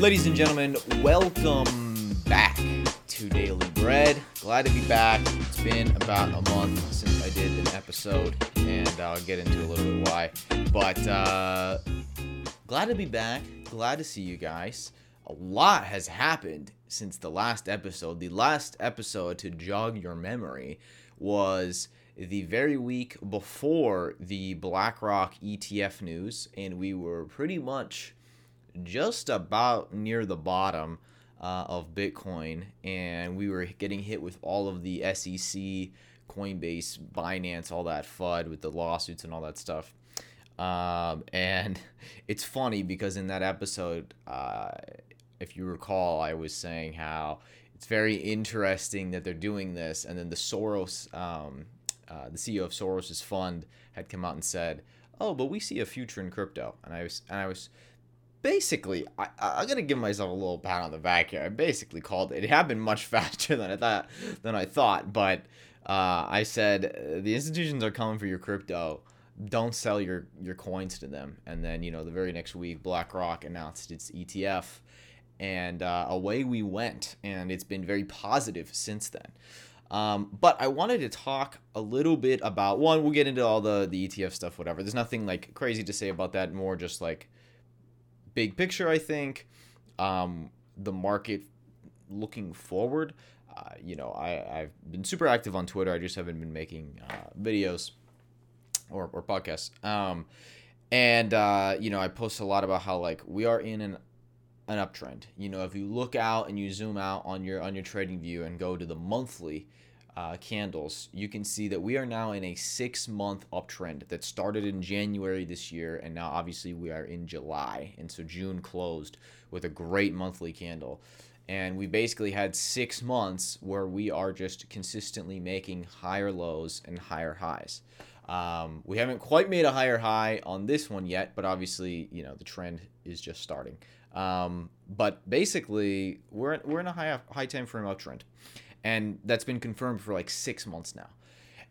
Ladies and gentlemen, welcome back to Daily Bread. Glad to be back. It's been about a month since I did an episode, and I'll get into a little bit why. But uh, glad to be back. Glad to see you guys. A lot has happened since the last episode. The last episode, to jog your memory, was the very week before the BlackRock ETF news, and we were pretty much just about near the bottom uh, of Bitcoin, and we were getting hit with all of the SEC, Coinbase, Binance, all that FUD with the lawsuits and all that stuff. Um, and it's funny because in that episode, uh, if you recall, I was saying how it's very interesting that they're doing this, and then the Soros, um, uh, the CEO of Soros's fund, had come out and said, "Oh, but we see a future in crypto," and I was, and I was basically, I, I'm gonna give myself a little pat on the back here. I basically called it. It happened much faster than I thought. Than I thought, but uh, I said the institutions are coming for your crypto. Don't sell your your coins to them. And then you know the very next week, BlackRock announced its ETF, and uh, away we went. And it's been very positive since then. Um, but I wanted to talk a little bit about one. We'll get into all the the ETF stuff, whatever. There's nothing like crazy to say about that. More just like big picture, I think um, the market looking forward. Uh, you know, I, I've been super active on Twitter. I just haven't been making uh, videos or, or podcasts. Um, and, uh, you know, I post a lot about how, like, we are in an, an uptrend. You know, if you look out and you zoom out on your on your TradingView and go to the monthly uh, candles, you can see that we are now in a six month uptrend that started in January this year, and now obviously we are in July. And so June closed with a great monthly candle. And we basically had six months where we are just consistently making higher lows and higher highs. Um, we haven't quite made a higher high on this one yet, but obviously, you know, the trend is just starting. Um, but basically, we're, we're in a high, high time frame uptrend and that's been confirmed for like six months now.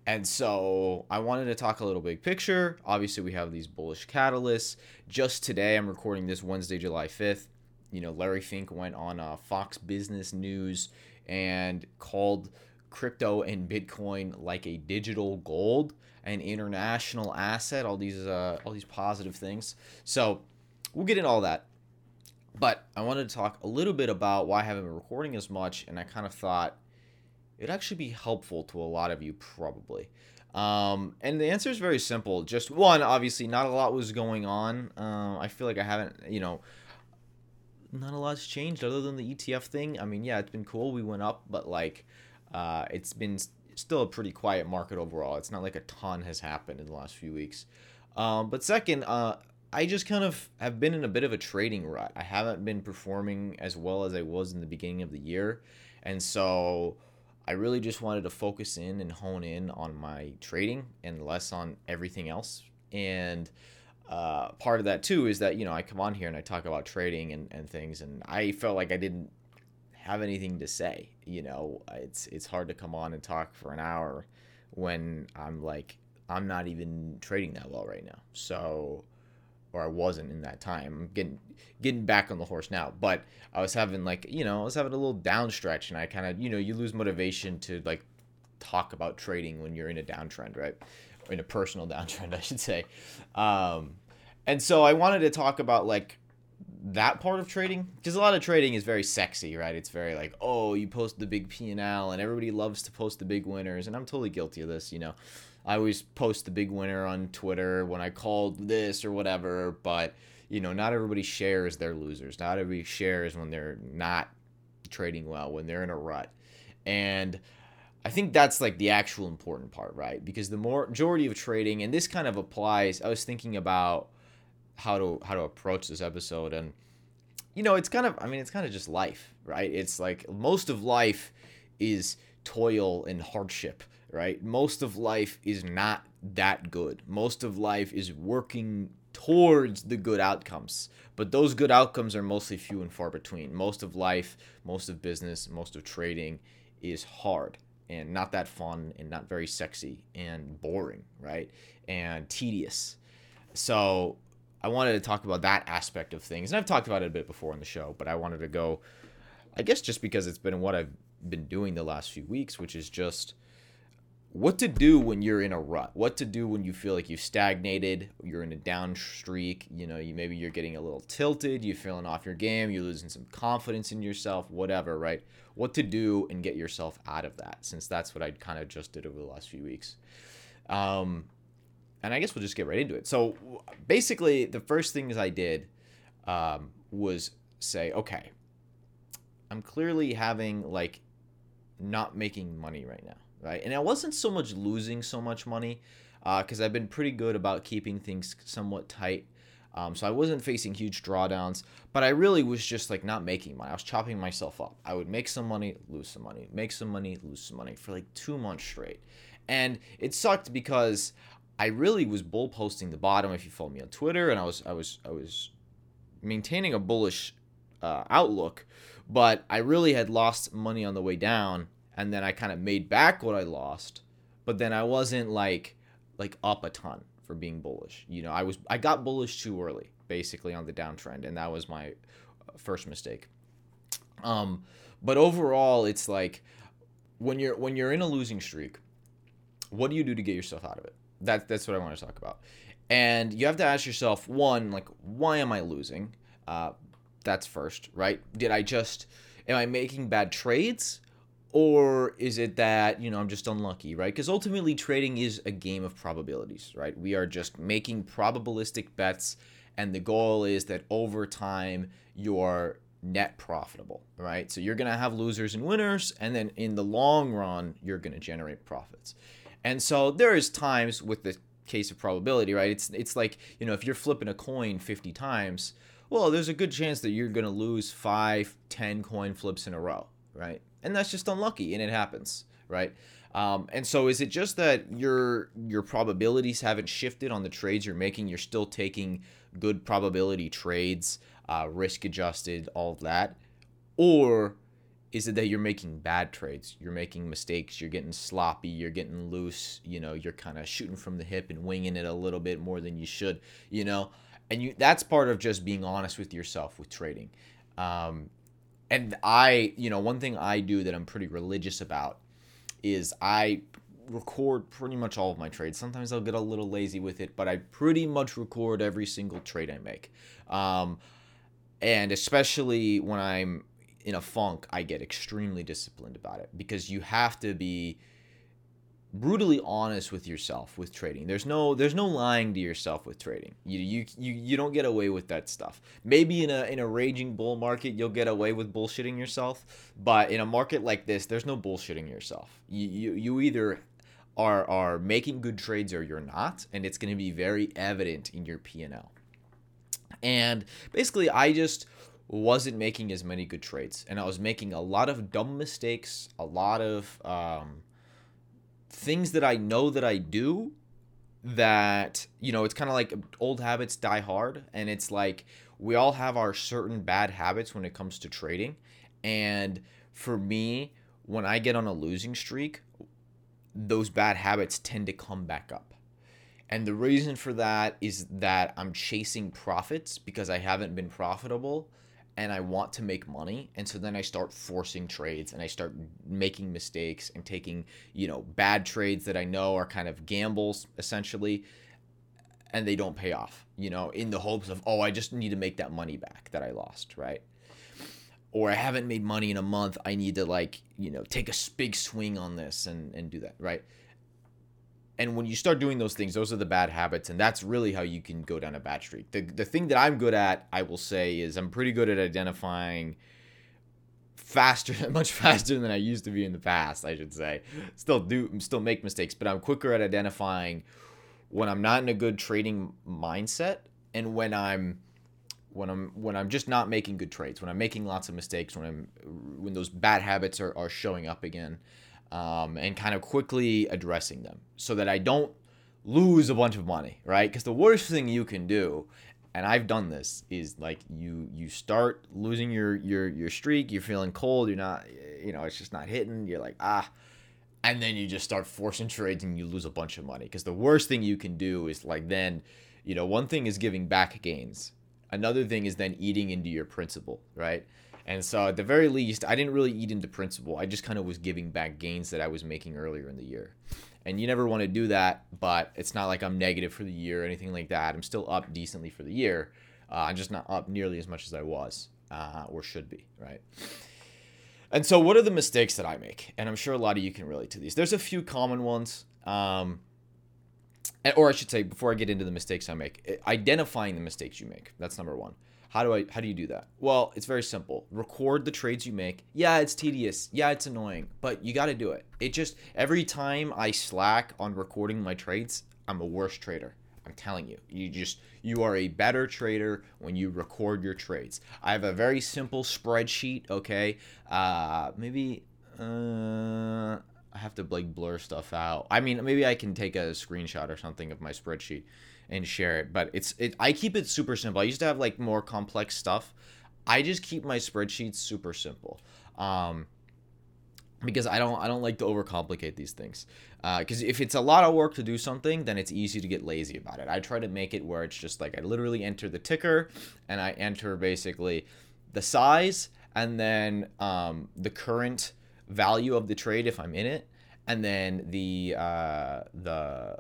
And so I wanted to talk a little big picture. Obviously, we have these bullish catalysts. Just today, I'm recording this Wednesday, July 5th. You know, Larry Fink went on uh, Fox Business News and called crypto and Bitcoin like a digital gold, an international asset. All these, uh, all these positive things. So we'll get into all that. But I wanted to talk a little bit about why I haven't been recording as much, and I kind of thought it'd actually be helpful to a lot of you probably. Um, and the answer is very simple. Just one, obviously, not a lot was going on. Uh, I feel like I haven't, you know, not a lot's changed other than the ETF thing. I mean, yeah, it's been cool. We went up, but like, uh, it's been still a pretty quiet market overall. It's not like a ton has happened in the last few weeks. Um, but second, uh, I just kind of have been in a bit of a trading rut. I haven't been performing as well as I was in the beginning of the year. And so I really just wanted to focus in and hone in on my trading and less on everything else. And uh, part of that too is that you know I come on here and I talk about trading and, and things, and I felt like I didn't have anything to say. You know, it's it's hard to come on and talk for an hour when I'm like I'm not even trading that well right now. So or I wasn't in that time. I'm getting getting back on the horse now, but I was having like you know I was having a little down stretch, and I kind of you know you lose motivation to like talk about trading when you're in a downtrend, right? Or in a personal downtrend, I should say. Um, and so I wanted to talk about like that part of trading because a lot of trading is very sexy right it's very like oh you post the big p&l and everybody loves to post the big winners and i'm totally guilty of this you know I always post the big winner on Twitter when I called this or whatever, but you know, not everybody shares their losers. Not everybody shares when they're not trading well, when they're in a rut. And I think that's like the actual important part, right? Because the majority of trading, and this kind of applies, I was thinking about how to how to approach this episode and you know, it's kind of I mean, it's kind of just life, right? It's like most of life is toil and hardship right? Most of life is not that good. Most of life is working towards the good outcomes. But those good outcomes are mostly few and far between. Most of life, most of business, most of trading is hard and not that fun and not very sexy and boring, right? And tedious. So I wanted to talk about that aspect of things. And I've talked about it a bit before on the show, but I wanted to go, I guess, just because it's been what I've been doing the last few weeks, which is just what to do when you're in a rut what to do when you feel like you've stagnated you're in a down streak you know you maybe you're getting a little tilted you're feeling off your game you're losing some confidence in yourself whatever right what to do and get yourself out of that since that's what i kind of just did over the last few weeks um and i guess we'll just get right into it so basically the first things i did um, was say okay i'm clearly having like not making money right now right? And I wasn't so much losing so much money because uh, I've been pretty good about keeping things somewhat tight. Um, so I wasn't facing huge drawdowns, but I really was just like not making money. I was chopping myself up. I would make some money, lose some money, make some money, lose some money for like two months straight. And it sucked because I really was bull posting the bottom if you follow me on Twitter, and I was I was I was maintaining a bullish uh, outlook, but I really had lost money on the way down and then I kind of made back what I lost, but then I wasn't like like up a ton for being bullish. You know, I was I got bullish too early basically on the downtrend and that was my uh, first mistake. Um but overall it's like when you're when you're in a losing streak, what do you do to get yourself out of it? That that's what I want to talk about. And you have to ask yourself one like why am I losing? Uh that's first, right? Did I just am I making bad trades? or is it that you know i'm just unlucky right because ultimately trading is a game of probabilities right we are just making probabilistic bets and the goal is that over time you're net profitable right so you're going to have losers and winners and then in the long run you're going to generate profits and so there is times with the case of probability right it's it's like you know if you're flipping a coin 50 times well there's a good chance that you're going to lose 5 10 coin flips in a row right and that's just unlucky, and it happens, right? Um, and so, is it just that your your probabilities haven't shifted on the trades you're making? You're still taking good probability trades, uh, risk adjusted, all that, or is it that you're making bad trades? You're making mistakes. You're getting sloppy. You're getting loose. You know, you're kind of shooting from the hip and winging it a little bit more than you should. You know, and you that's part of just being honest with yourself with trading. Um, and I, you know, one thing I do that I'm pretty religious about is I record pretty much all of my trades. Sometimes I'll get a little lazy with it, but I pretty much record every single trade I make. Um, and especially when I'm in a funk, I get extremely disciplined about it because you have to be brutally honest with yourself with trading. There's no there's no lying to yourself with trading. You you you, you don't get away with that stuff. Maybe in a in a raging bull market you'll get away with bullshitting yourself, but in a market like this there's no bullshitting yourself. You you, you either are are making good trades or you're not, and it's going to be very evident in your P&L. And basically I just wasn't making as many good trades and I was making a lot of dumb mistakes, a lot of um things that I know that I do that you know it's kind of like old habits die hard and it's like we all have our certain bad habits when it comes to trading. And for me when I get on a losing streak those bad habits tend to come back up. And the reason for that is that I'm chasing profits because I haven't been profitable and I want to make money. And so then I start forcing trades and I start making mistakes and taking, you know, bad trades that I know are kind of gambles essentially and they don't pay off, you know, in the hopes of, oh, I just need to make that money back that I lost, right? Or I haven't made money in a month. I need to like, you know, take a big swing on this and, and do that, right? And when you start doing those things those are the bad habits and that's really how you can go down a bad streak the, the thing that i'm good at i will say is i'm pretty good at identifying faster much faster than i used to be in the past i should say. Still do still make mistakes but i'm quicker at identifying when i'm not in a good trading mindset and when i'm when i'm when i'm just not making good trades when i'm making lots of mistakes when i'm when those bad habits are, are showing up again um, and kind of quickly addressing them so that I don't lose a bunch of money, right? Because the worst thing you can do, and I've done this, is like you you start losing your your your streak. You're feeling cold. You're not, you know, it's just not hitting. You're like ah, and then you just start forcing trades and you lose a bunch of money. Because the worst thing you can do is like then You know, one thing is giving back gains. Another thing is then eating into your principal, right? And so at the very least, I didn't really eat into principal. I just kind of was giving back gains that I was making earlier in the year. And you never want to do that, but it's not like I'm negative for the year or anything like that. I'm still up decently for the year. Uh, I'm just not up nearly as much as I was uh, or should be, right? And so, what are the mistakes that I make? And I'm sure a lot of you can relate to these. There's a few common ones. Um, or I should say, before I get into the mistakes I make, identifying the mistakes you make. That's number one. How do I how do you do that? Well, it's very simple. Record the trades you make. Yeah, it's tedious. Yeah, it's annoying, but you got to do it. It just every time I slack on recording my trades, I'm a worse trader. I'm telling you. You just you are a better trader when you record your trades. I have a very simple spreadsheet, okay? Uh maybe uh I have to like blur stuff out. I mean, maybe I can take a screenshot or something of my spreadsheet and share it. But it's it. I keep it super simple. I used to have like more complex stuff. I just keep my spreadsheets super simple. Um, because I don't I don't like to overcomplicate these things. Because uh, if it's a lot of work to do something, then it's easy to get lazy about it. I try to make it where it's just like I literally enter the ticker and I enter basically the size and then um, the current value of the trade if I'm in it, and then the uh, the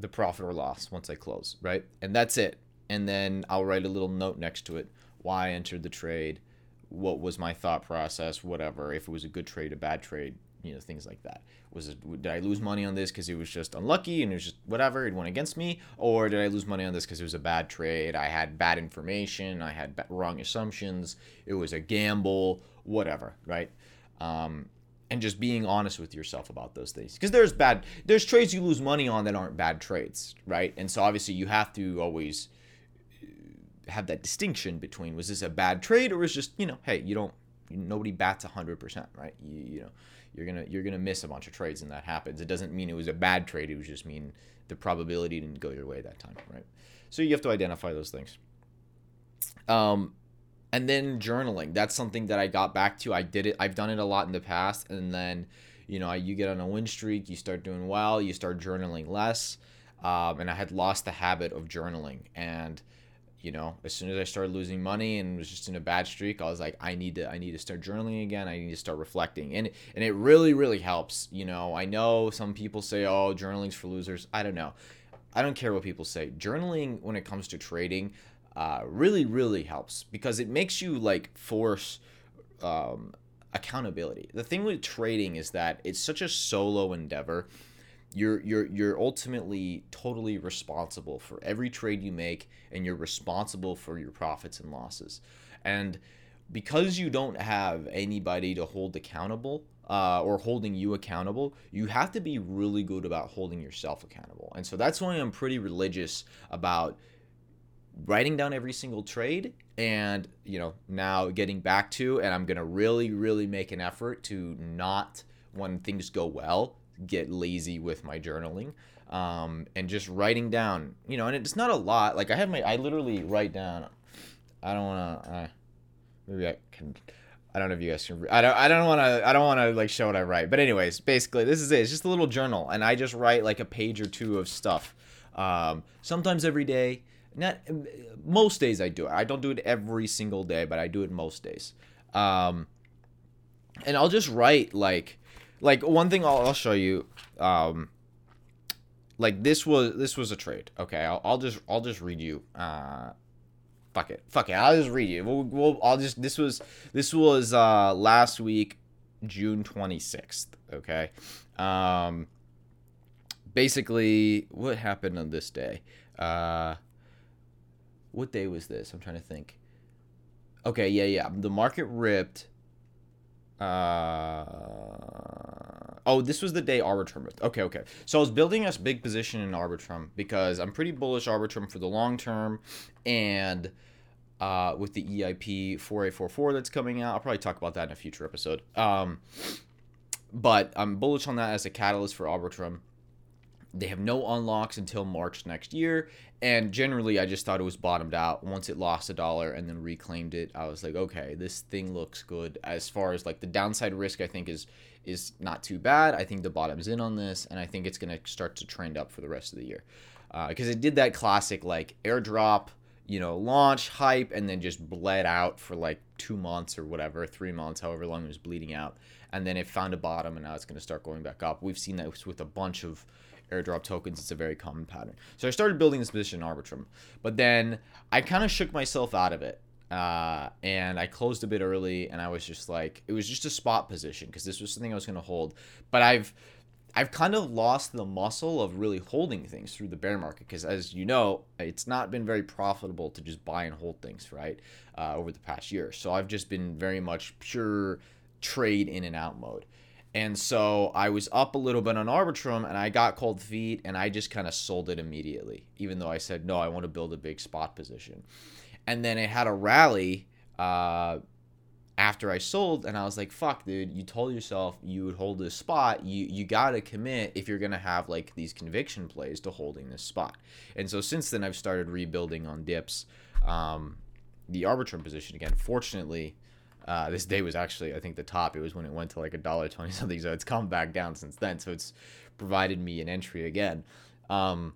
the profit or loss once I close, right? And that's it. And then I'll write a little note next to it why I entered the trade, what was my thought process, whatever. If it was a good trade, a bad trade, you know, things like that. Was it did I lose money on this because it was just unlucky and it was just whatever it went against me, or did I lose money on this because it was a bad trade? I had bad information, I had wrong assumptions, it was a gamble, whatever, right? Um, and just being honest with yourself about those things. Because there's bad there's trades you lose money on that aren't bad trades right? And so obviously you have to always uh, have that distinction between was this a bad trade or was just you know hey you don't nobody bats 100% right? You, you know you're gonna you're gonna miss a bunch of trades and that happens. It doesn't mean it was a bad trade it was just mean the probability didn't go your way that time right? So you have to identify those things. Um and then journaling that's something that i got back to. I did it i've done it a lot in the past. And then you know you get on a win streak you start doing well you start journaling less. Um, and i had lost the habit of journaling. And you know as soon as i started losing money and was just in a bad streak i was like i need to i need to start journaling again. I need to start reflecting. And and it really really helps. You know i know some people say oh journaling's for losers. I don't know. I don't care what people say. Journaling when it comes to trading uh, really really helps because it makes you like force um, accountability. The thing with trading is that it's such a solo endeavor. You're you're you're ultimately totally responsible for every trade you make, and you're responsible for your profits and losses. And because you don't have anybody to hold accountable uh, or holding you accountable, you have to be really good about holding yourself accountable. And so that's why I'm pretty religious about writing down every single trade and you know now getting back to and i'm gonna really really make an effort to not when things go well get lazy with my journaling um, and just writing down you know and it's not a lot like i have my i literally write down i don't want to uh, maybe i can I don't know if you guys can. I don't. I don't want to. I don't want to like show what I write. But anyways, basically, this is it. It's just a little journal, and I just write like a page or two of stuff. Um, sometimes every day, not most days I do it. I don't do it every single day, but I do it most days. Um, and I'll just write like, like one thing I'll, I'll show you. Um, like this was this was a trade. Okay, I'll, I'll just I'll just read you. Uh, fuck it, fuck it. I'll just read you. We'll, we'll I'll just this was this was uh last week, June twenty sixth. Okay, um, basically what happened on this day. Uh what day was this? I'm trying to think. Okay, yeah, yeah. The market ripped. Uh, oh, this was the day Arbitrum ripped. Okay, okay. So I was building a big position in Arbitrum because I'm pretty bullish Arbitrum for the long term, and uh, with the EIP 4844 that's coming out, I'll probably talk about that in a future episode. Um, but I'm bullish on that as a catalyst for Arbitrum. They have no unlocks until March next year. And generally, I just thought it was bottomed out. Once it lost a dollar and then reclaimed it, I was like, okay, this thing looks good. As far as like the downside risk, I think is is not too bad. I think the bottom's in on this, and I think it's gonna start to trend up for the rest of the year. because uh, it did that classic like airdrop, you know, launch hype, and then just bled out for like two months or whatever, three months, however long it was bleeding out, and then it found a bottom, and now it's going to start going back up. We've seen that with a bunch of airdrop tokens. It's a very common pattern. So I started building this position in Arbitrum, but then I kind of shook myself out of it. Uh, and I closed a bit early, and I was just like, it was just a spot position because this was something I was going to hold. But I've I've kind of lost the muscle of really holding things through the bear market because, as you know, it's not been very profitable to just buy and hold things, right? Uh, over the past year. So I've just been very much pure trade in and out mode. And so I was up a little bit on Arbitrum and I got cold feet and I just kind of sold it immediately, even though I said, no, I want to build a big spot position. And then it had a rally uh, after I sold, and I was like, "Fuck, dude! You told yourself you would hold this spot. You you gotta commit if you're gonna have like these conviction plays to holding this spot." And so since then, I've started rebuilding on dips, um, the Arbitrum position again. Fortunately, uh, this day was actually I think the top. It was when it went to like a dollar twenty something. So it's come back down since then. So it's provided me an entry again. Um,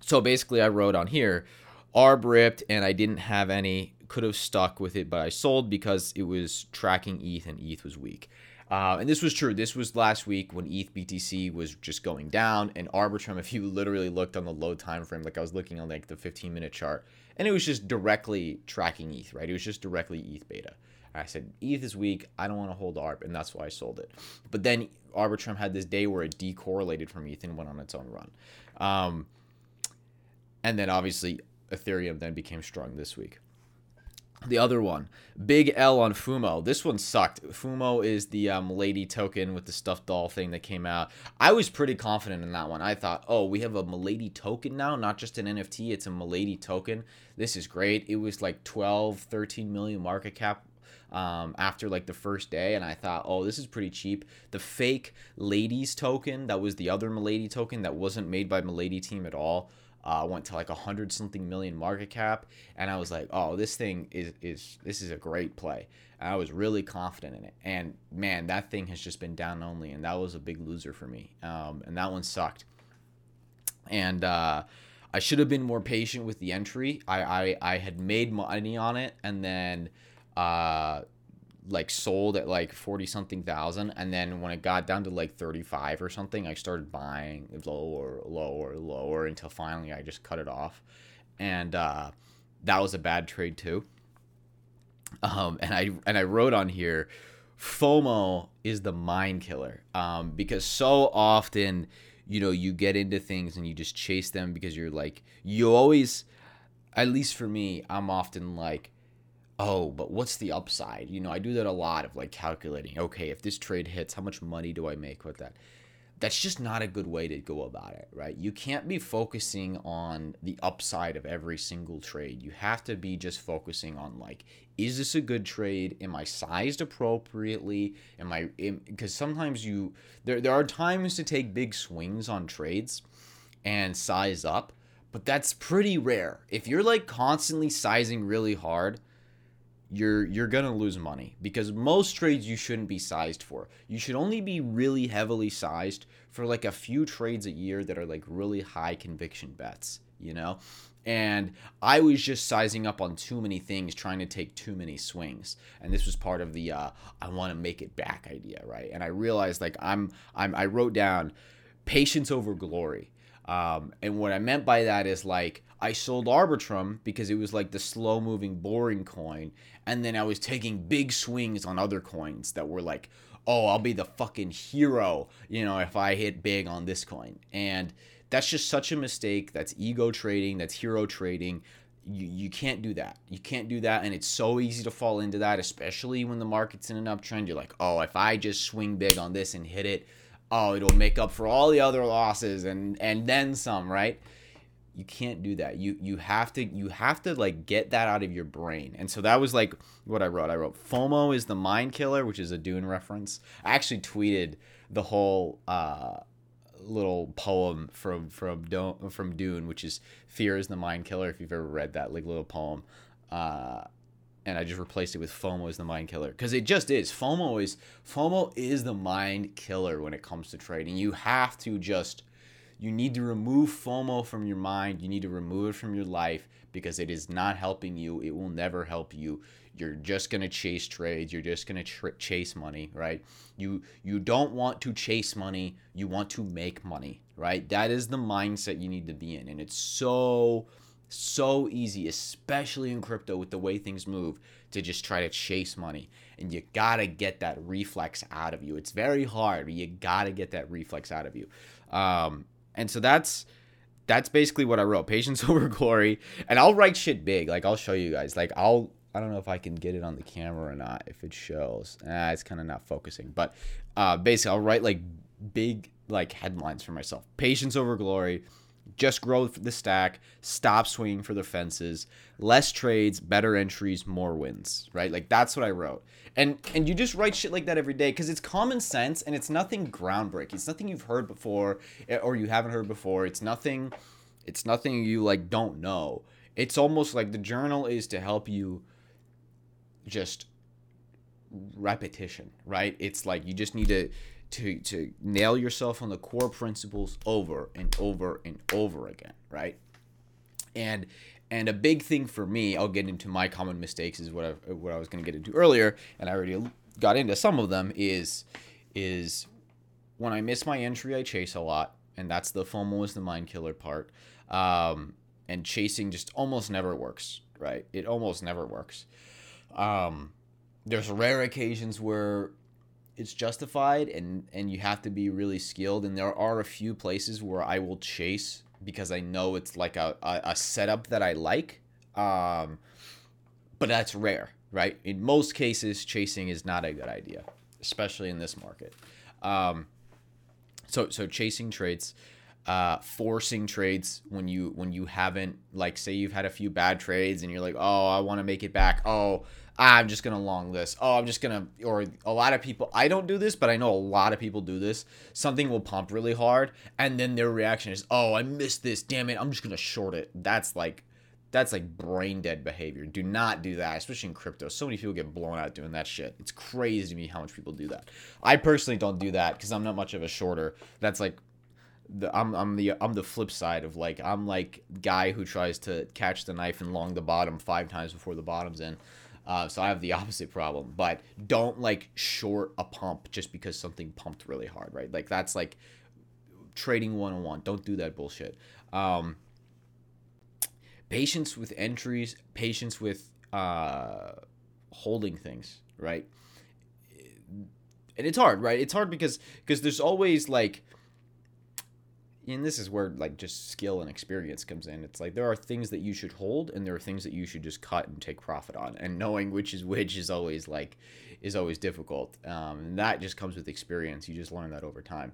so basically, I wrote on here, arb ripped, and I didn't have any could have stuck with it, but I sold because it was tracking ETH and ETH was weak. Uh, and this was true. This was last week when ETH BTC was just going down, and Arbitrum. If you literally looked on the low time frame, like I was looking on like the 15 minute chart, and it was just directly tracking ETH, right? It was just directly ETH beta. I said ETH is weak. I don't want to hold ARB, and that's why I sold it. But then Arbitrum had this day where it decorrelated from ETH and went on its own run. Um, and then obviously Ethereum then became strong this week. The other one, big L on Fumo. This one sucked. Fumo is the um, lady token with the stuffed doll thing that came out. I was pretty confident in that one. I thought, oh, we have a Milady token now, not just an NFT, it's a Milady token. This is great. It was like 12, 13 million market cap um, after like the first day, and I thought, oh, this is pretty cheap. The fake ladies token, that was the other Milady token that wasn't made by Milady team at all uh, went to like a hundred something million market cap, and I was like, oh, this thing is is this is a great play. I was really confident in it, and man, that thing has just been down only, and that was a big loser for me. Um, and that one sucked. And uh, I should have been more patient with the entry. I I, I had made money on it, and then. Uh, like sold at like 40 something thousand and then when it got down to like 35 or something i started buying lower lower lower until finally i just cut it off. And uh, that was a bad trade too. Um, and i and i wrote on here fomo is the mind killer. Um, because so often you know you get into things and you just chase them because you're like you always at least for me i'm often like oh, but what's the upside? You know, I do that a lot of like calculating, okay, if this trade hits, how much money do I make with that? That's just not a good way to go about it, right? You can't be focusing on the upside of every single trade. You have to be just focusing on like, is this a good trade? Am I sized appropriately? Am I because sometimes you there there are times to take big swings on trades and size up, but that's pretty rare. If you're like constantly sizing really hard, you're you're gonna lose money because most trades you shouldn't be sized for. You should only be really heavily sized for like a few trades a year that are like really high conviction bets, you know? And I was just sizing up on too many things, trying to take too many swings. And this was part of the uh, I want to make it back idea, right? And I realized like I'm I'm I wrote down patience over glory. Um, and what I meant by that is like I sold Arbitrum because it was like the slow moving, boring coin. And then I was taking big swings on other coins that were like, oh, I'll be the fucking hero, you know, if I hit big on this coin. And that's just such a mistake. That's ego trading, that's hero trading. You, you can't do that. You can't do that. And it's so easy to fall into that, especially when the market's in an uptrend. You're like, oh, if I just swing big on this and hit it, oh, it'll make up for all the other losses and and then some, right? You can't do that. You you have to you have to like get that out of your brain. And so that was like what I wrote. I wrote FOMO is the mind killer, which is a Dune reference. I actually tweeted the whole uh, little poem from from from Dune, which is fear is the mind killer. If you've ever read that like little poem, uh, and I just replaced it with FOMO is the mind killer because it just is. FOMO is FOMO is the mind killer when it comes to trading. You have to just you need to remove FOMO from your mind. You need to remove it from your life because it is not helping you. It will never help you. You're just going to chase trades. You're just going to tr- chase money, right? You you don't want to chase money. You want to make money, right? That is the mindset you need to be in. And it's so so easy, especially in crypto with the way things move, to just try to chase money. And you gotta get that reflex out of you. It's very hard, but you gotta get that reflex out of you. Um, and so that's that's basically what I wrote. Patience over glory. And I'll write shit big. Like I'll show you guys. Like I'll I don't know if I can get it on the camera or not. If it shows, ah, it's kind of not focusing. But uh, basically, I'll write like big like headlines for myself. Patience over glory just grow the stack, stop swinging for the fences, less trades, better entries, more wins, right? Like that's what I wrote. And and you just write shit like that every day cuz it's common sense and it's nothing groundbreaking. It's nothing you've heard before eh, or you haven't heard before. It's nothing it's nothing you like don't know. It's almost like the journal is to help you just repetition, right? It's like you just need to to to nail yourself on the core principles over and over and over again, right? And and a big thing for me, I'll get into my common mistakes is what I what I was going to get into earlier, and I already got into some of them. Is is when I miss my entry, I chase a lot, and that's the FOMO is the mind killer part. Um, and chasing just almost never works, right? It almost never works. Um, there's rare occasions where it's justified and and you have to be really skilled. And there are a few places where I will chase because I know it's like a, a, a setup that I like. Um, but that's rare right? In most cases chasing is not a good idea especially in this market. Um, so so chasing trades uh, forcing trades when you when you haven't like say you've had a few bad trades and you're like oh I want to make it back. Oh I'm just gonna long this. Oh, I'm just gonna, or a lot of people. I don't do this, but I know a lot of people do this. Something will pump really hard, and then their reaction is, "Oh, I missed this. Damn it! I'm just gonna short it." That's like, that's like brain dead behavior. Do not do that, especially in crypto. So many people get blown out doing that shit. It's crazy to me how much people do that. I personally don't do that because I'm not much of a shorter. That's like the I'm I'm the I'm the flip side of like I'm like guy who tries to catch the knife and long the bottom five times before the bottom's in. Uh, so I have the opposite problem. But don't like short a pump just because something pumped really hard, right? Like that's like trading one on one. Don't do that bullshit. Um, patience with entries, patience with uh, holding things, right? And it's hard, right? It's hard because because there's always like and this is where like just skill and experience comes in. It's like there are things that you should hold and there are things that you should just cut and take profit on. And knowing which is which is always like is always difficult. Um, and that just comes with experience. You just learn that over time.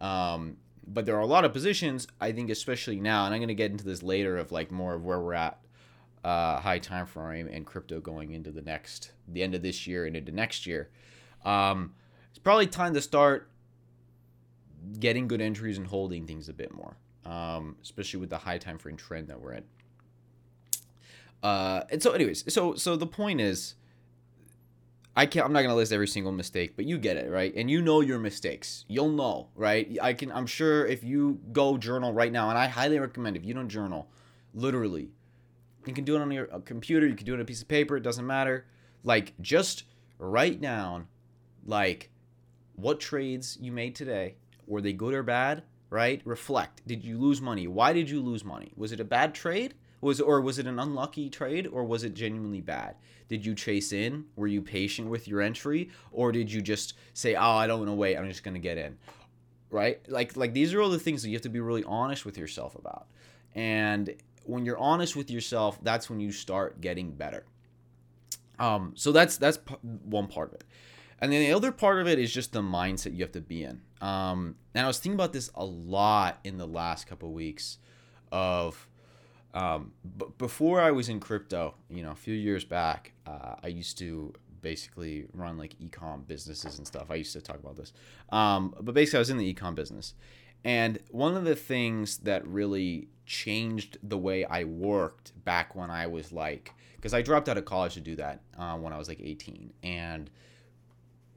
Um, but there are a lot of positions I think, especially now, and I'm going to get into this later of like more of where we're at uh, high time frame and crypto going into the next the end of this year and into next year. Um, it's probably time to start getting good entries and holding things a bit more, um, especially with the high time frame trend that we're in. Uh, and so, anyways, so so the point is, I can't. I'm not gonna list every single mistake, but you get it, right? And you know your mistakes. You'll know, right? I can. I'm sure if you go journal right now, and I highly recommend if you don't journal, literally, you can do it on your computer. You can do it on a piece of paper. It doesn't matter. Like just write down, like, what trades you made today were they good or bad? Right? Reflect. Did you lose money? Why did you lose money? Was it a bad trade? Was or was it an unlucky trade or was it genuinely bad? Did you chase in? Were you patient with your entry or did you just say, "Oh, I don't want to wait. I'm just going to get in." Right? Like like these are all the things that you have to be really honest with yourself about. And when you're honest with yourself, that's when you start getting better. Um, so that's that's one part of it. And then the other part of it is just the mindset you have to be in. Um, and I was thinking about this a lot in the last couple of weeks of um, b- before I was in crypto, you know, a few years back, uh, I used to basically run like ecom businesses and stuff. I used to talk about this. Um, but basically, I was in the ecom business. And one of the things that really changed the way I worked back when I was like, because I dropped out of college to do that uh, when I was like 18. And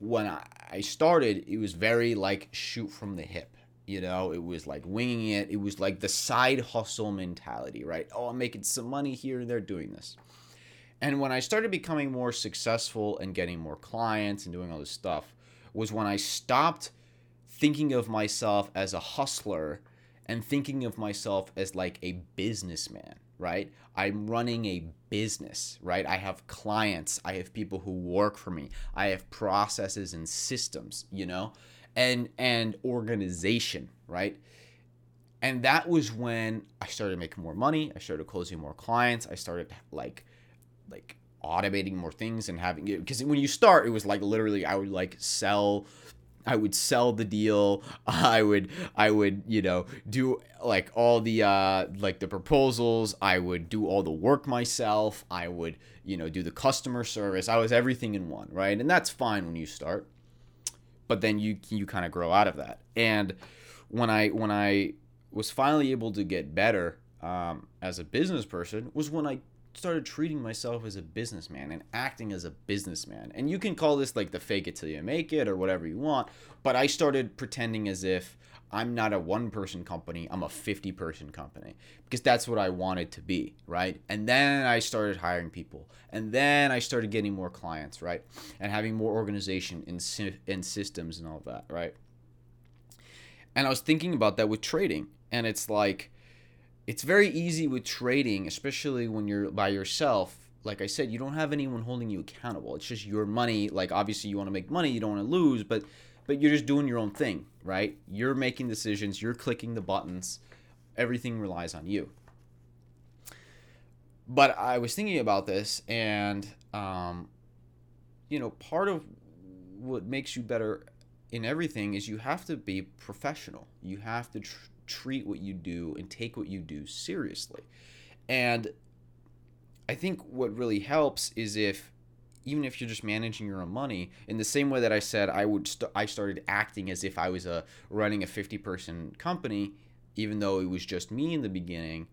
when I started, it was very like shoot from the hip. You know, it was like winging it. It was like the side hustle mentality, right? Oh, I'm making some money here and there doing this. And when I started becoming more successful and getting more clients and doing all this stuff, was when I stopped thinking of myself as a hustler and thinking of myself as like a businessman, right? I'm running a business, right? I have clients, I have people who work for me, I have processes and systems, you know, and and organization, right? And that was when I started making more money, I started closing more clients, I started like like automating more things and having because when you start it was like literally I would like sell I would sell the deal. I would I would, you know, do like all the uh like the proposals. I would do all the work myself. I would, you know, do the customer service. I was everything in one, right? And that's fine when you start. But then you you kind of grow out of that. And when I when I was finally able to get better um, as a business person was when I started treating myself as a businessman and acting as a businessman. And you can call this like the fake it till you make it or whatever you want, but I started pretending as if I'm not a one person company, I'm a 50 person company because that's what I wanted to be, right? And then I started hiring people. And then I started getting more clients, right? And having more organization and, and systems and all that, right? And I was thinking about that with trading. And it's like, it's very easy with trading, especially when you're by yourself. Like I said, you don't have anyone holding you accountable. It's just your money. Like obviously you want to make money, you don't want to lose, but but you're just doing your own thing, right? You're making decisions, you're clicking the buttons. Everything relies on you. But I was thinking about this and um you know, part of what makes you better in everything is you have to be professional. You have to tr- treat what you do and take what you do seriously. And I think what really helps is if even if you're just managing your own money in the same way that I said I would st- I started acting as if I was a running a 50 person company even though it was just me in the beginning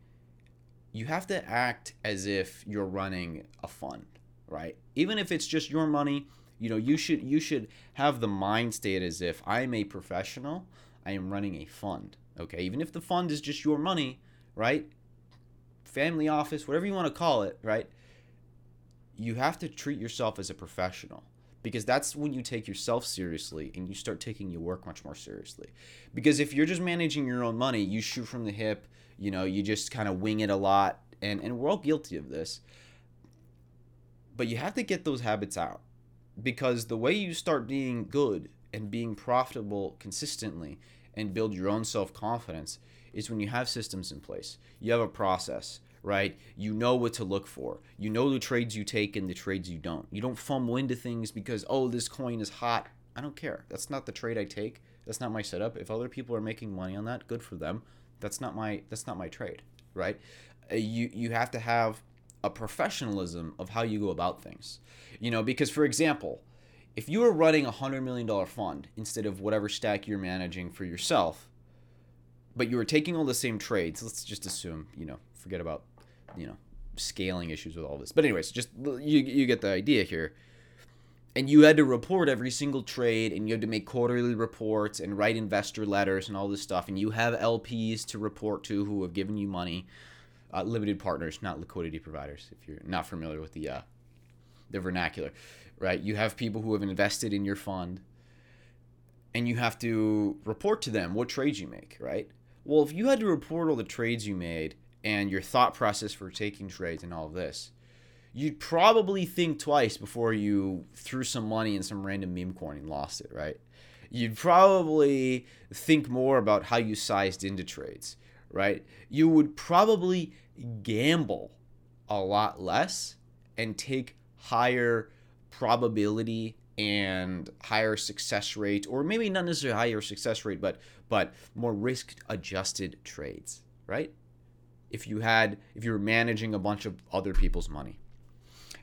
you have to act as if you're running a fund right even if it's just your money you know you should you should have the mind state as if I'm a professional I am running a fund okay? Even if the fund is just your money, right? Family office, whatever you want to call it, right? You have to treat yourself as a professional because that's when you take yourself seriously and you start taking your work much more seriously. Because if you're just managing your own money, you shoot from the hip, you know, you just kind of wing it a lot, and, and we're all guilty of this. But you have to get those habits out because the way you start being good and being profitable consistently and build your own self confidence is when you have systems in place. You have a process, right? You know what to look for. You know the trades you take and the trades you don't. You don't fumble into things because, oh, this coin is hot. I don't care. That's not the trade I take. That's not my setup. If other people are making money on that, good for them. That's not my that's not my trade, right? Uh, you you have to have a professionalism of how you go about things. You know, because for example, if you were running a $100 million fund instead of whatever stack you're managing for yourself, but you were taking all the same trades, let's just assume, you know, forget about, you know, scaling issues with all this. But anyways, just you you get the idea here. And you had to report every single trade and you had to make quarterly reports and write investor letters and all this stuff and you have LPs to report to who have given you money, uh, limited partners, not liquidity providers if you're not familiar with the uh, the vernacular right? You have people who have invested in your fund and you have to report to them what trades you make, right? Well, if you had to report all the trades you made and your thought process for taking trades and all of this, you'd probably think twice before you threw some money in some random meme coin and lost it, right? You'd probably think more about how you sized into trades, right? You would probably gamble a lot less and take higher probability and higher success rate or maybe not necessarily higher success rate but but more risk adjusted trades right? If you had if you were managing a bunch of other people's money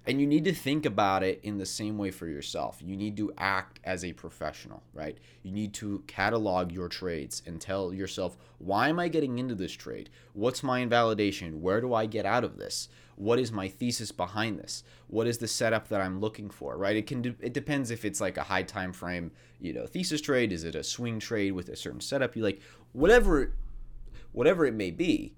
And you need to think about it in the same way for yourself. You need to act as a professional, right? You need to catalog your trades and tell yourself, why am I getting into this trade? What's my invalidation? Where do I get out of this? What is my thesis behind this? What is the setup that I'm looking for, right? It can de- it depends if it's like a high time frame, you know, thesis trade, is it a swing trade with a certain setup you like? Whatever whatever it may be,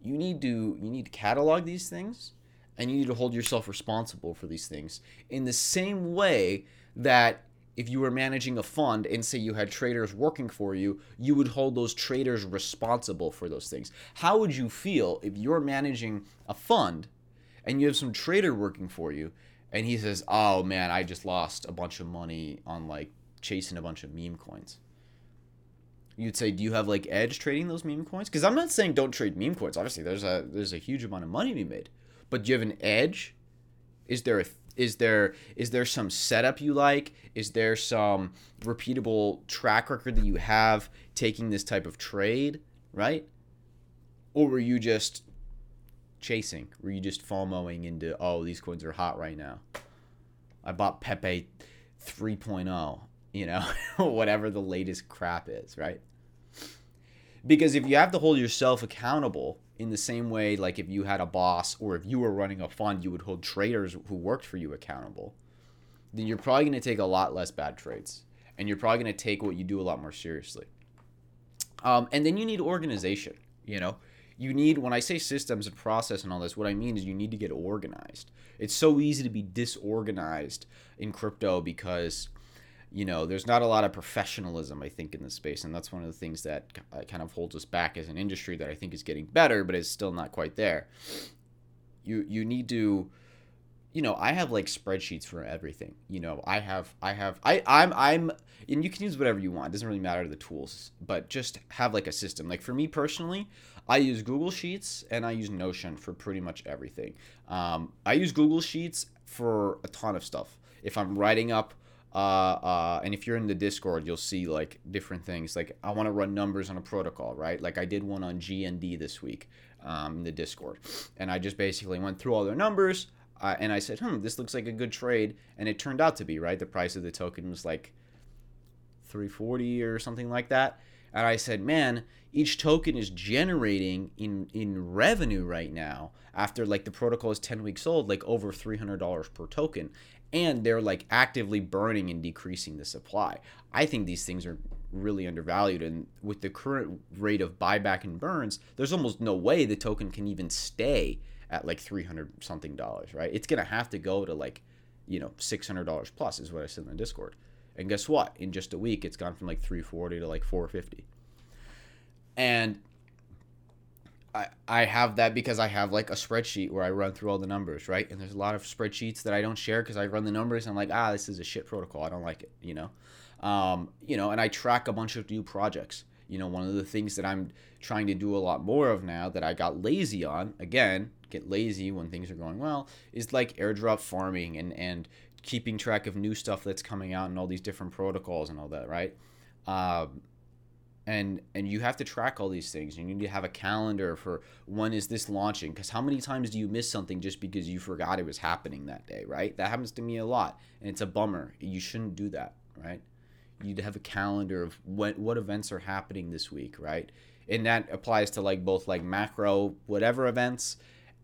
you need to you need to catalog these things and you need to hold yourself responsible for these things in the same way that if you were managing a fund and say you had traders working for you, you would hold those traders responsible for those things. How would you feel if you're managing a fund and you have some trader working for you and he says, "Oh man, I just lost a bunch of money on like chasing a bunch of meme coins." You'd say, "Do you have like edge trading those meme coins?" Cuz I'm not saying don't trade meme coins. Obviously, there's a there's a huge amount of money to be made. But do you have an edge? Is there a is there is there some setup you like? Is there some repeatable track record that you have taking this type of trade right? Or were you just chasing? Were you just fomoing into oh these coins are hot right now? I bought pepe 3.0 you know whatever the latest crap is right? Because if you have to hold yourself accountable in the same way like if you had a boss or if you were running a fund you would hold traders who worked for you accountable then you're probably going to take a lot less bad trades and you're probably going to take what you do a lot more seriously. Um, and then you need organization you know? You need when i say systems and process and all this what i mean is you need to get organized. It's so easy to be disorganized in crypto because you know, there's not a lot of professionalism, I think, in this space, and that's one of the things that uh, kind of holds us back as an industry that I think is getting better, but is still not quite there. You you need to, you know, I have like spreadsheets for everything. You know, I have I have I I'm I'm and you can use whatever you want. It doesn't really matter the tools, but just have like a system. Like for me personally, I use Google Sheets and I use Notion for pretty much everything. Um, I use Google Sheets for a ton of stuff. If I'm writing up uh, uh, and if you're in the Discord, you'll see like different things. Like I want to run numbers on a protocol, right? Like I did one on GND this week um, in the Discord, and I just basically went through all their numbers, uh, and I said, "Hmm, this looks like a good trade," and it turned out to be right. The price of the token was like 340 or something like that, and I said, "Man, each token is generating in in revenue right now after like the protocol is 10 weeks old, like over $300 per token." And they're like actively burning and decreasing the supply. I think these things are really undervalued and with the current rate of buyback and burns, there's almost no way the token can even stay at like 300 something dollars, right? It's going to have to go to like, you know, $600 plus is what I said in the Discord. And guess what? In just a week it's gone from like 340 to like 450. And I, I have that because I have like a spreadsheet where I run through all the numbers, right? And there's a lot of spreadsheets that I don't share because I run the numbers and I'm like, ah, this is a shit protocol. I don't like it, you know? Um, you know, and I track a bunch of new projects. You know, one of the things that I'm trying to do a lot more of now that I got lazy on, again, get lazy when things are going well, is like airdrop farming and, and keeping track of new stuff that's coming out and all these different protocols and all that, right? Um, and and you have to track all these things you need to have a calendar for when is this launching because how many times do you miss something just because you forgot it was happening that day right? That happens to me a lot and it's a bummer. You shouldn't do that right? You need to have a calendar of what what events are happening this week right? And that applies to like both like macro whatever events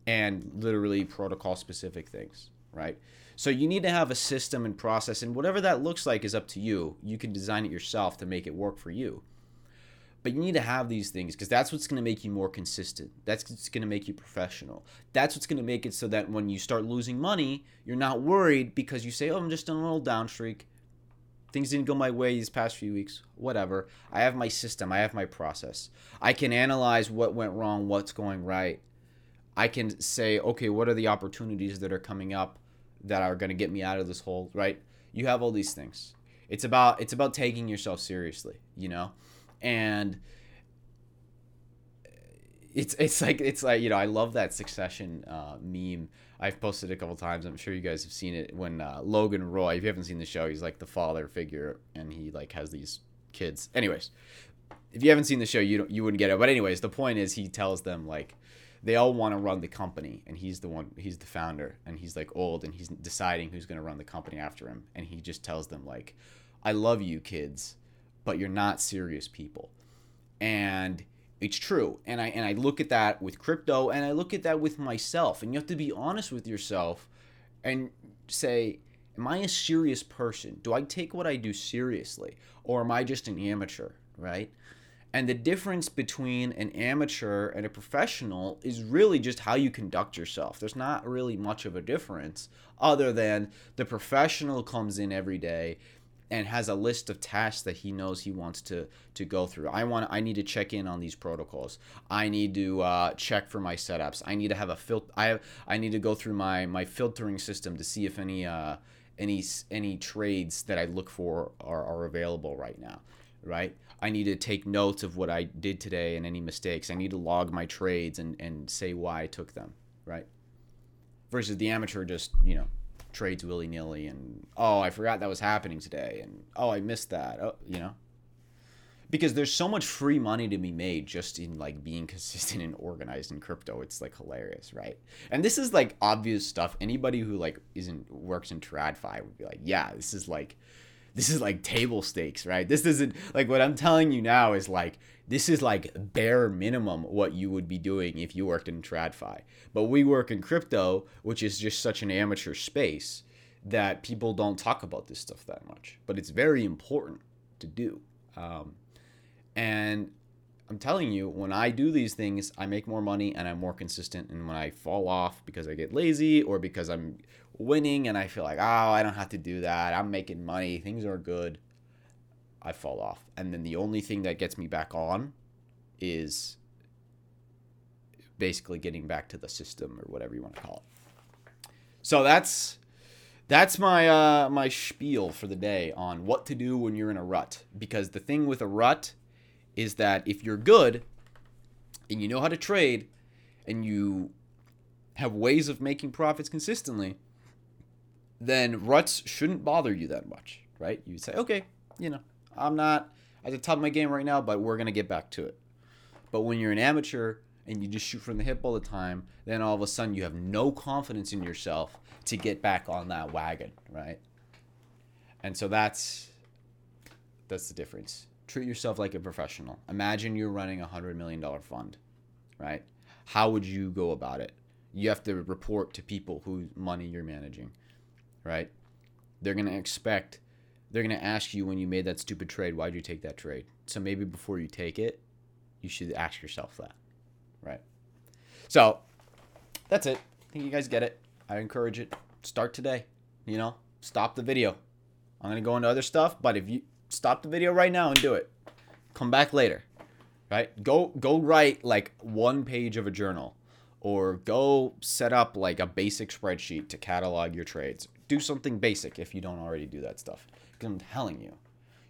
and literally protocol specific things right? So you need to have a system and process and whatever that looks like is up to you. You can design it yourself to make it work for you but you need to have these things because that's what's going to make you more consistent. That's what's going to make you professional. That's what's going to make it so that when you start losing money, you're not worried because you say, "Oh, I'm just on a little down streak. Things didn't go my way these past few weeks. Whatever. I have my system. I have my process. I can analyze what went wrong, what's going right. I can say, okay, what are the opportunities that are coming up that are going to get me out of this hole, right? You have all these things. It's about it's about taking yourself seriously, you know? And it's it's like it's like you know I love that Succession uh, meme. I've posted a couple times. I'm sure you guys have seen it when uh, Logan Roy. If you haven't seen the show, he's like the father figure, and he like has these kids. Anyways, if you haven't seen the show, you don't you wouldn't get it. But anyways, the point is he tells them like, they all want to run the company and he's the one he's the founder and he's like old and he's deciding who's going to run the company after him and he just tells them like i love you kids but you're not serious people. And it's true. And i and i look at that with crypto and i look at that with myself. And you have to be honest with yourself and say am i a serious person? Do i take what i do seriously or am i just an amateur right? And the difference between an amateur and a professional is really just how you conduct yourself. There's not really much of a difference other than the professional comes in every day and has a list of tasks that he knows he wants to to go through. I want I need to check in on these protocols. I need to uh, check for my setups. I need to have a filter. I have, I need to go through my my filtering system to see if any uh, any any trades that I look for are, are available right now. Right. I need to take notes of what I did today and any mistakes. I need to log my trades and, and say why I took them, right? Versus the amateur just, you know, trades willy nilly and, oh, I forgot that was happening today. And, oh, I missed that. Oh, you know? Because there's so much free money to be made just in like being consistent and organized in crypto. It's like hilarious, right? And this is like obvious stuff. Anybody who like isn't works in TradFi would be like, yeah, this is like this is like table stakes, right? This isn't like what I'm telling you now is like this is like bare minimum what you would be doing if you worked in TradFi. But we work in crypto, which is just such an amateur space that people don't talk about this stuff that much. But it's very important to do. Um, and I'm telling you, when I do these things, I make more money and I'm more consistent. And when I fall off because I get lazy or because I'm winning and I feel like, oh, I don't have to do that. I'm making money. Things are good. I fall off. And then the only thing that gets me back on is basically getting back to the system or whatever you want to call it. So that's that's my uh, my spiel for the day on what to do when you're in a rut. Because the thing with a rut is that if you're good and you know how to trade and you have ways of making profits consistently, then ruts shouldn't bother you that much, right? You say, okay, you know, I'm not at the top of my game right now, but we're going to get back to it. But when you're an amateur and you just shoot from the hip all the time, then all of a sudden you have no confidence in yourself to get back on that wagon, right? And so that's that's the difference. Treat yourself like a professional. Imagine you're running a hundred million dollar fund, right? How would you go about it? You have to report to people whose money you're managing right? They're going to expect, they're going to ask you when you made that stupid trade, why'd you take that trade? So maybe before you take it, you should ask yourself that, right? So that's it. I think you guys get it. I encourage it. Start today. You know, stop the video. I'm going to go into other stuff, but if you stop the video right now and do it, come back later, right? Go go write like one page of a journal or go set up like a basic spreadsheet to catalog your trades do something basic if you don't already do that stuff. Because I'm telling you,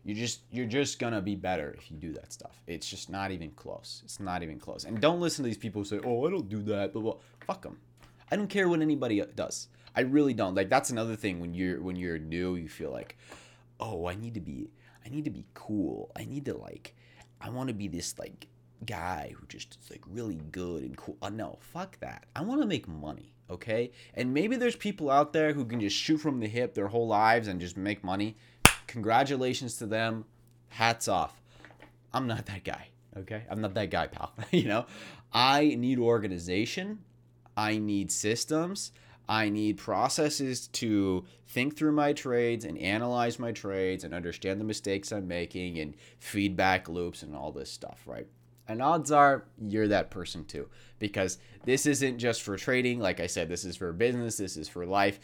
you just you're just gonna be better if you do that stuff. It's just not even close. It's not even close. And don't listen to these people who say, "Oh, I don't do that." But well, fuck them. I don't care what anybody does. I really don't. Like that's another thing when you're when you're new, you feel like, "Oh, I need to be I need to be cool. I need to like I want to be this like guy who just is like really good and cool." Uh, no, fuck that. I want to make money okay? And maybe there's people out there who can just shoot from the hip their whole lives and just make money. Congratulations to them. Hats off. I'm not that guy, okay? I'm not that guy, pal. you know, I need organization. I need systems. I need processes to think through my trades and analyze my trades and understand the mistakes I'm making and feedback loops and all this stuff, right? And odds are you're that person too. Because this isn't just for trading. Like I said, this is for business, this is for life.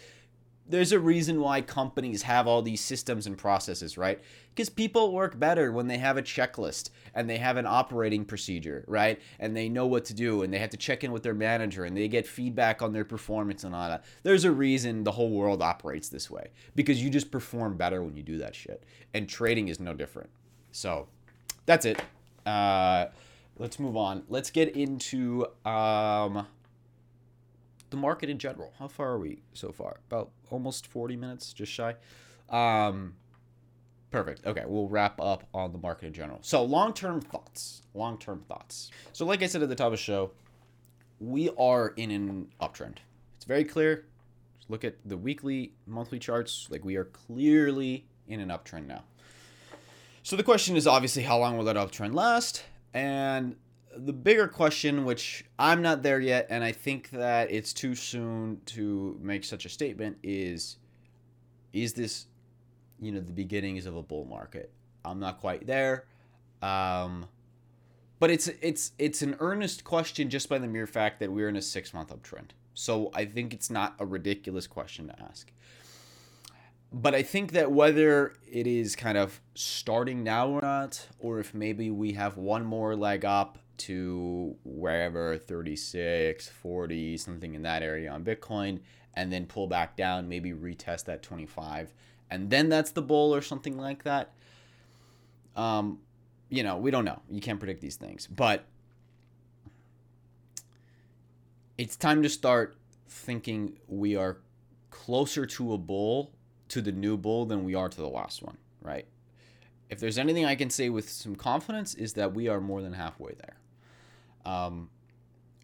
There's a reason why companies have all these systems and processes, right? Because people work better when they have a checklist and they have an operating procedure, right? And they know what to do and they have to check in with their manager and they get feedback on their performance and all that. There's a reason the whole world operates this way because you just perform better when you do that shit. And trading is no different. So that's it. Uh, let's move on. Let's get into um, the market in general. How far are we so far? About almost 40 minutes, just shy. Um, perfect. Okay, we'll wrap up on the market in general. So, long term thoughts. Long term thoughts. So, like I said at the top of the show, we are in an uptrend. It's very clear. Just look at the weekly, monthly charts. Like we are clearly in an uptrend now. So the question is obviously how long will that uptrend last? And the bigger question, which I'm not there yet, and I think that it's too soon to make such a statement, is is this, you know, the beginnings of a bull market? I'm not quite there. Um, but it's it's it's an earnest question just by the mere fact that we're in a six month uptrend. So I think it's not a ridiculous question to ask. But I think that whether it is kind of starting now or not, or if maybe we have one more leg up to wherever 36, 40, something in that area on Bitcoin, and then pull back down, maybe retest that 25, and then that's the bull or something like that. Um, you know, we don't know. You can't predict these things. But it's time to start thinking we are closer to a bull, to the new bull, than we are to the last one, right? If there's anything I can say with some confidence, is that we are more than halfway there. Um,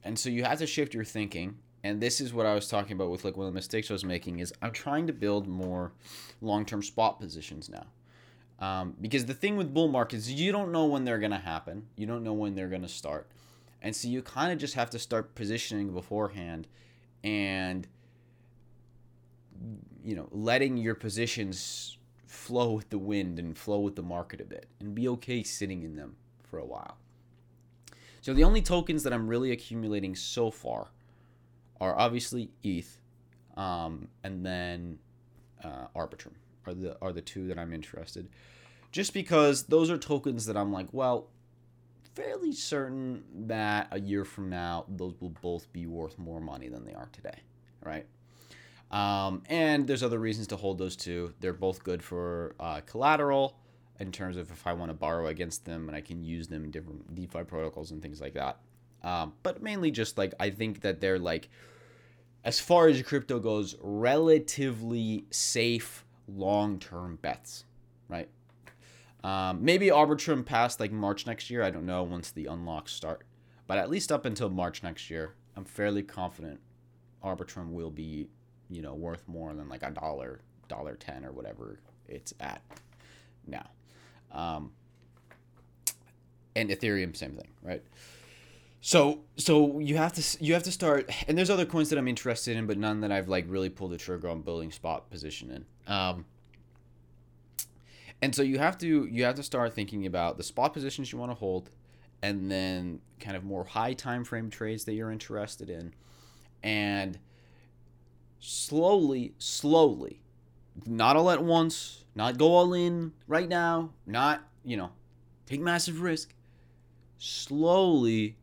and so you have to shift your thinking. And this is what I was talking about with like one of the mistakes I was making is I'm trying to build more long-term spot positions now. Um, because the thing with bull markets, you don't know when they're going to happen. You don't know when they're going to start. And so you kind of just have to start positioning beforehand and, you know, letting your positions flow with the wind and flow with the market a bit and be okay sitting in them for a while. So the only tokens that I'm really accumulating so far are obviously ETH um, and then uh, Arbitrum are the are the two that I'm interested. Just because those are tokens that I'm like, well, fairly certain that a year from now those will both be worth more money than they are today, right? Um, and there's other reasons to hold those two. They're both good for uh, collateral in terms of if I want to borrow against them and I can use them in different DeFi protocols and things like that. Um, but mainly just like I think that they're like, as far as crypto goes, relatively safe long term bets, right? Um, maybe Arbitrum past like March next year. I don't know once the unlocks start, but at least up until March next year, I'm fairly confident Arbitrum will be, you know, worth more than like a dollar, dollar ten or whatever it's at now. Um, and Ethereum, same thing, right? So so you have to you have to start, and there's other coins that I'm interested in, but none that I've like really pulled the trigger on building spot position in. Um, and so you have to you have to start thinking about the spot positions you want to hold, and then kind of more high time frame trades that you're interested in, and slowly, slowly, not all at once, not go all in right now, not you know, take massive risk. Slowly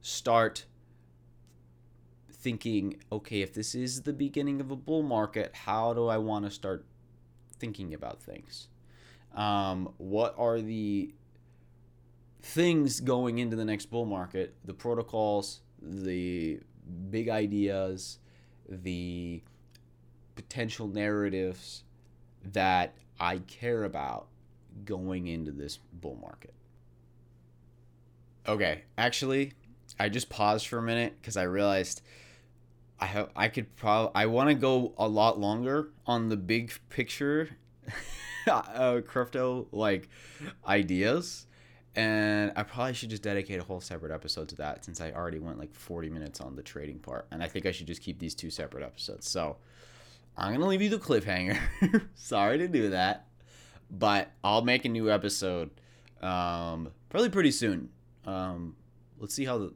start thinking, okay, if this is the beginning of a bull market, how do I want to start thinking about things? Um, what are the things going into the next bull market? The protocols, the big ideas, the potential narratives that I care about going into this bull market. Okay, actually, I just paused for a minute because I realized I have I could probably I want to go a lot longer on the big picture uh, crypto like ideas and I probably should just dedicate a whole separate episode to that since I already went like 40 minutes on the trading part and I think I should just keep these two separate episodes. So I'm going to leave you the cliffhanger. Sorry to do that, but I'll make a new episode um, probably pretty soon. Um, let's see how the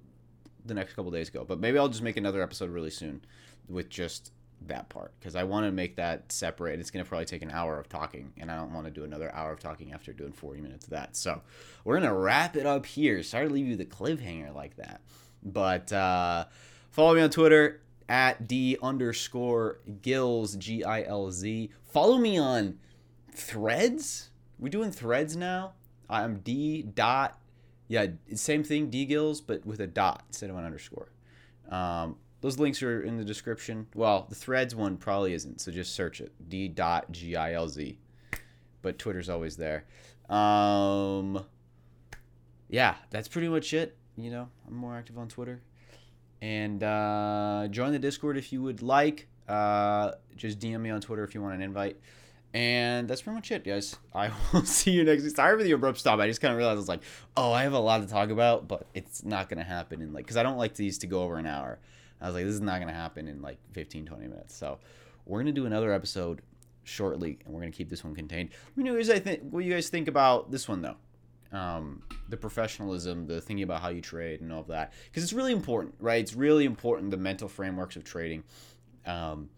the next couple days go. But maybe I'll just make another episode really soon with just that part because I want to make that separate. And It's going to probably take an hour of talking, and I don't want to do another hour of talking after doing 40 minutes of that. So we're going to wrap it up here. Sorry to leave you the cliffhanger like that. But uh, follow me on Twitter at D underscore Gilz, G I L Z. Follow me on threads. We're doing threads now? I'm D dot yeah, same thing, dgilz, but with a dot instead of an underscore. Um, those links are in the description. Well, the threads one probably isn't, so just search it. D dot G I L Z. But Twitter's always there. Um, yeah, that's pretty much it. You know, I'm more active on Twitter. And uh, join the Discord if you would like. Uh, just DM me on Twitter if you want an invite. And that's pretty much it, guys. I will see you next week. Sorry for the abrupt stop. I just kind of realized I was like, oh, I have a lot to talk about, but it's not going to happen in like, because I don't like these to go over an hour. I was like, this is not going to happen in like 15, 20 minutes. So we're going to do another episode shortly, and we're going to keep this one contained. Let me know what you guys think, what you guys think about this one, though. Um, the professionalism, the thinking about how you trade, and all of that, because it's really important, right? It's really important the mental frameworks of trading. Um,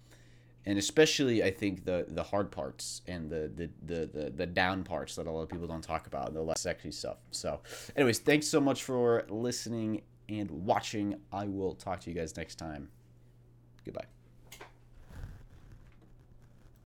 and especially I think the the hard parts and the the, the the the down parts that a lot of people don't talk about, the less sexy stuff. So, anyways, thanks so much for listening and watching. I will talk to you guys next time. Goodbye.